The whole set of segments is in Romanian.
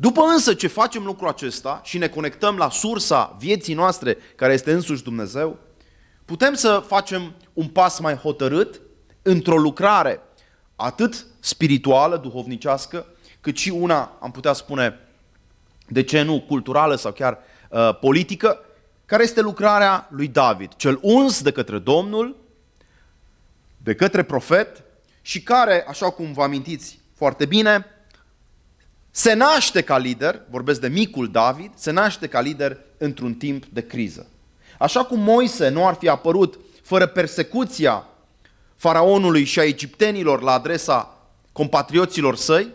După însă ce facem lucrul acesta și ne conectăm la sursa vieții noastre, care este însuși Dumnezeu, putem să facem un pas mai hotărât într-o lucrare atât spirituală, duhovnicească, cât și una, am putea spune, de ce nu, culturală sau chiar uh, politică, care este lucrarea lui David, cel uns de către Domnul, de către profet și care, așa cum vă amintiți foarte bine, se naște ca lider, vorbesc de micul David, se naște ca lider într-un timp de criză. Așa cum Moise nu ar fi apărut fără persecuția faraonului și a egiptenilor la adresa compatrioților săi,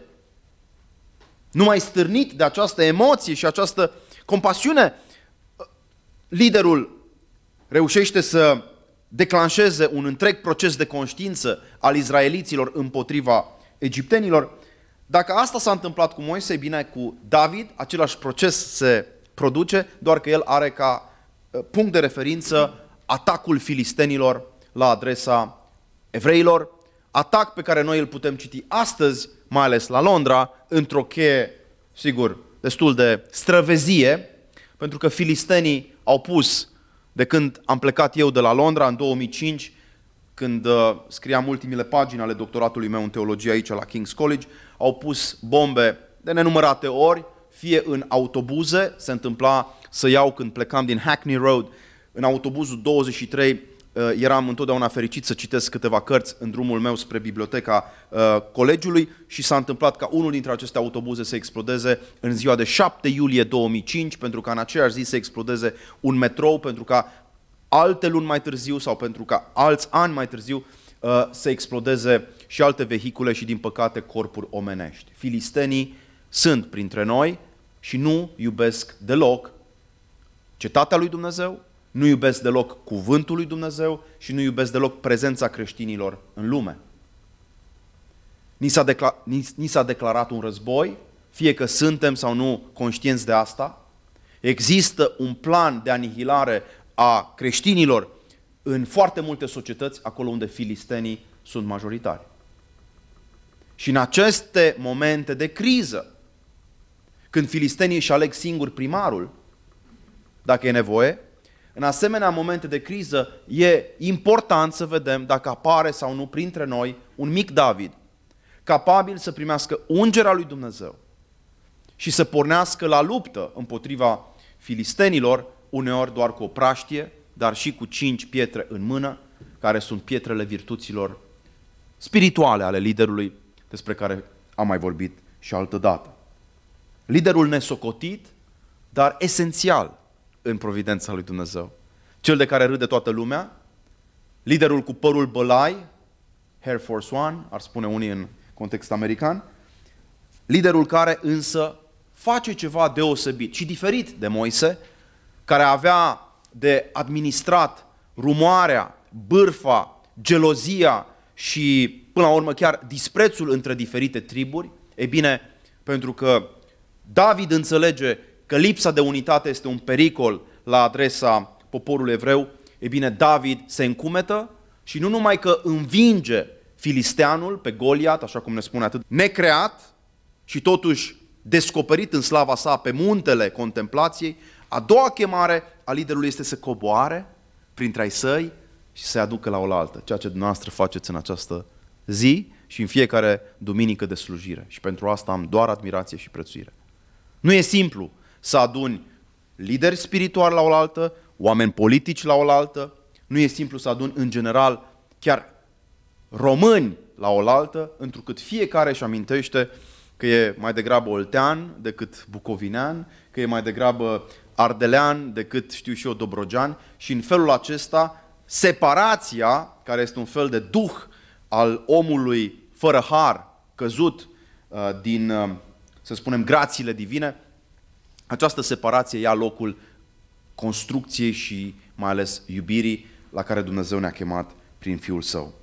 numai stârnit de această emoție și această compasiune, liderul reușește să declanșeze un întreg proces de conștiință al izraeliților împotriva egiptenilor. Dacă asta s-a întâmplat cu Moise, bine, cu David, același proces se produce, doar că el are ca uh, punct de referință atacul filistenilor la adresa evreilor, atac pe care noi îl putem citi astăzi, mai ales la Londra, într-o cheie, sigur, destul de străvezie, pentru că filistenii au pus, de când am plecat eu de la Londra în 2005, când uh, scriam ultimile pagini ale doctoratului meu în teologie aici la King's College, au pus bombe de nenumărate ori, fie în autobuze, se întâmpla să iau când plecam din Hackney Road, în autobuzul 23 uh, eram întotdeauna fericit să citesc câteva cărți în drumul meu spre biblioteca uh, colegiului și s-a întâmplat ca unul dintre aceste autobuze să explodeze în ziua de 7 iulie 2005, pentru ca în aceeași zi să explodeze un metrou, pentru ca alte luni mai târziu sau pentru ca alți ani mai târziu uh, să explodeze și alte vehicule și, din păcate, corpuri omenești. Filistenii sunt printre noi și nu iubesc deloc cetatea lui Dumnezeu, nu iubesc deloc cuvântul lui Dumnezeu și nu iubesc deloc prezența creștinilor în lume. Ni s-a, decla- ni, ni s-a declarat un război, fie că suntem sau nu conștienți de asta. Există un plan de anihilare a creștinilor în foarte multe societăți, acolo unde filistenii sunt majoritari. Și în aceste momente de criză, când filistenii își aleg singur primarul, dacă e nevoie, în asemenea momente de criză e important să vedem dacă apare sau nu printre noi un mic David, capabil să primească ungerea lui Dumnezeu și să pornească la luptă împotriva filistenilor, uneori doar cu o praștie, dar și cu cinci pietre în mână, care sunt pietrele virtuților spirituale ale liderului, despre care am mai vorbit și altă dată. Liderul nesocotit, dar esențial în providența lui Dumnezeu. Cel de care râde toată lumea, liderul cu părul bălai, Air Force One, ar spune unii în context american, liderul care însă face ceva deosebit și diferit de Moise, care avea de administrat rumoarea, bârfa, gelozia și, până la urmă, chiar disprețul între diferite triburi, e bine, pentru că David înțelege că lipsa de unitate este un pericol la adresa poporului evreu, e bine, David se încumetă și nu numai că învinge filisteanul pe Goliat, așa cum ne spune atât, necreat și totuși descoperit în slava sa pe muntele contemplației, a doua chemare a liderului este să coboare printre ai săi și să-i aducă la oaltă, ceea ce dumneavoastră faceți în această zi și în fiecare duminică de slujire. Și pentru asta am doar admirație și prețuire. Nu e simplu să aduni lideri spirituali la oaltă, oameni politici la oaltă, nu e simplu să aduni în general chiar români la oaltă, întrucât fiecare își amintește că e mai degrabă oltean decât bucovinean, că e mai degrabă ardelean decât, știu și eu, dobrogean și în felul acesta separația, care este un fel de duh al omului fără har, căzut uh, din, uh, să spunem, grațiile divine, această separație ia locul construcției și mai ales iubirii la care Dumnezeu ne-a chemat prin Fiul Său.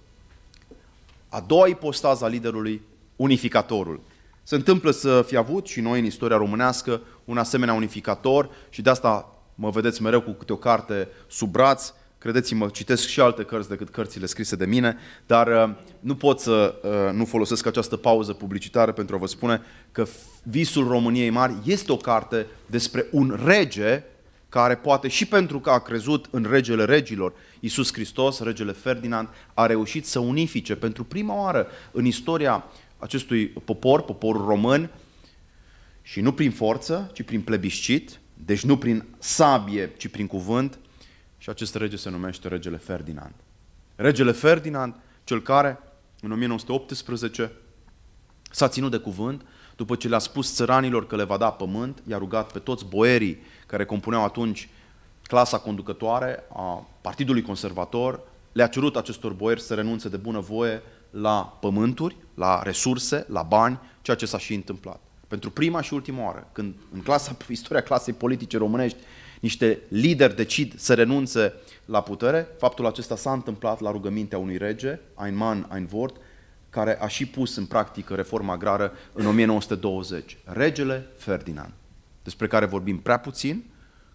A doua ipostază a liderului, unificatorul. Se întâmplă să fi avut și noi în istoria românească un asemenea unificator și de asta mă vedeți mereu cu câte o carte sub braț, Credeți-mă, citesc și alte cărți decât cărțile scrise de mine, dar uh, nu pot să uh, nu folosesc această pauză publicitară pentru a vă spune că Visul României Mari este o carte despre un rege care poate și pentru că a crezut în regele regilor, Iisus Hristos, regele Ferdinand, a reușit să unifice pentru prima oară în istoria acestui popor, poporul român, și nu prin forță, ci prin plebiscit, deci nu prin sabie, ci prin cuvânt, și acest rege se numește regele Ferdinand. Regele Ferdinand, cel care în 1918 s-a ținut de cuvânt, după ce le-a spus țăranilor că le va da pământ, i-a rugat pe toți boierii care compuneau atunci clasa conducătoare a Partidului Conservator, le-a cerut acestor boieri să renunțe de bunăvoie la pământuri, la resurse, la bani, ceea ce s-a și întâmplat. Pentru prima și ultima oară, când în clasa, istoria clasei politice românești niște lideri decid să renunțe la putere, faptul acesta s-a întâmplat la rugămintea unui rege, Ein Mann, ein Wort, care a și pus în practică reforma agrară în 1920. Regele Ferdinand, despre care vorbim prea puțin,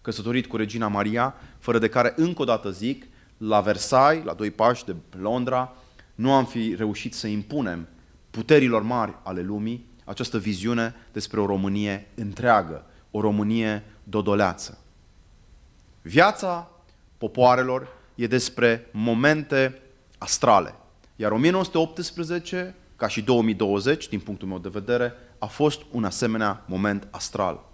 căsătorit cu regina Maria, fără de care, încă o dată zic, la Versailles, la doi pași de Londra, nu am fi reușit să impunem puterilor mari ale lumii această viziune despre o Românie întreagă, o Românie dodoleață. Viața popoarelor e despre momente astrale. Iar 1918, ca și 2020, din punctul meu de vedere, a fost un asemenea moment astral.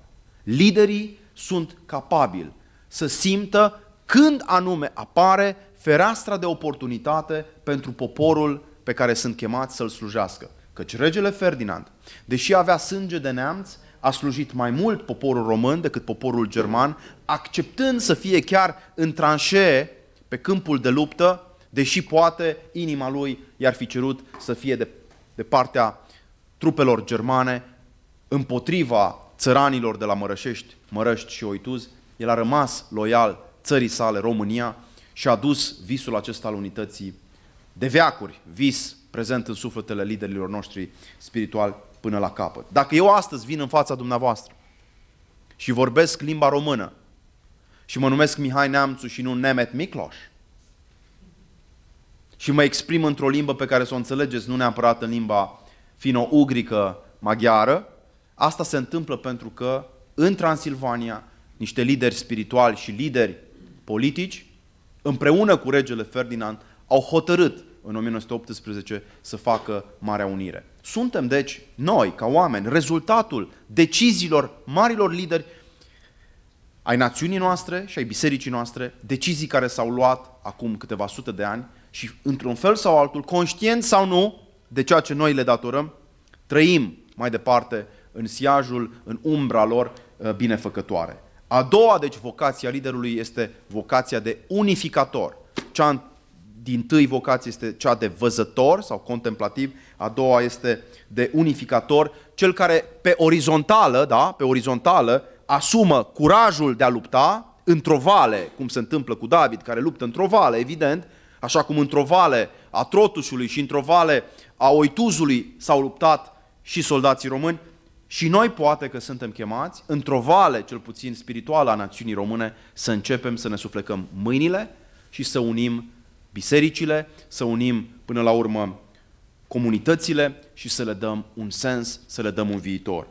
Liderii sunt capabili să simtă când anume apare fereastra de oportunitate pentru poporul pe care sunt chemați să-l slujească. Căci regele Ferdinand, deși avea sânge de neamț, a slujit mai mult poporul român decât poporul german, acceptând să fie chiar în tranșee pe câmpul de luptă, deși poate inima lui i-ar fi cerut să fie de, de partea trupelor germane împotriva țăranilor de la Mărășești, Mărăști și Oituz, el a rămas loial țării sale, România, și a dus visul acesta al unității de veacuri, vis prezent în sufletele liderilor noștri spirituali până la capăt. Dacă eu astăzi vin în fața dumneavoastră și vorbesc limba română și mă numesc Mihai Neamțu și nu Nemet Mikloș și mă exprim într-o limbă pe care să o înțelegeți, nu neapărat în limba fino-ugrică maghiară, asta se întâmplă pentru că în Transilvania niște lideri spirituali și lideri politici, împreună cu regele Ferdinand, au hotărât în 1918 să facă Marea Unire. Suntem, deci, noi, ca oameni, rezultatul deciziilor marilor lideri ai națiunii noastre și ai bisericii noastre, decizii care s-au luat acum câteva sute de ani și, într-un fel sau altul, conștient sau nu, de ceea ce noi le datorăm, trăim mai departe în siajul, în umbra lor uh, binefăcătoare. A doua, deci, vocația liderului este vocația de unificator. Cea din tâi vocație este cea de văzător sau contemplativ, a doua este de unificator, cel care pe orizontală, da, pe orizontală, asumă curajul de a lupta într-o vale, cum se întâmplă cu David, care luptă într-o vale, evident, așa cum într-o vale a Trotușului și într-o vale a Oituzului s-au luptat și soldații români, și noi poate că suntem chemați, într-o vale, cel puțin spirituală a națiunii române, să începem să ne suflecăm mâinile și să unim bisericile, să unim până la urmă comunitățile și să le dăm un sens, să le dăm un viitor.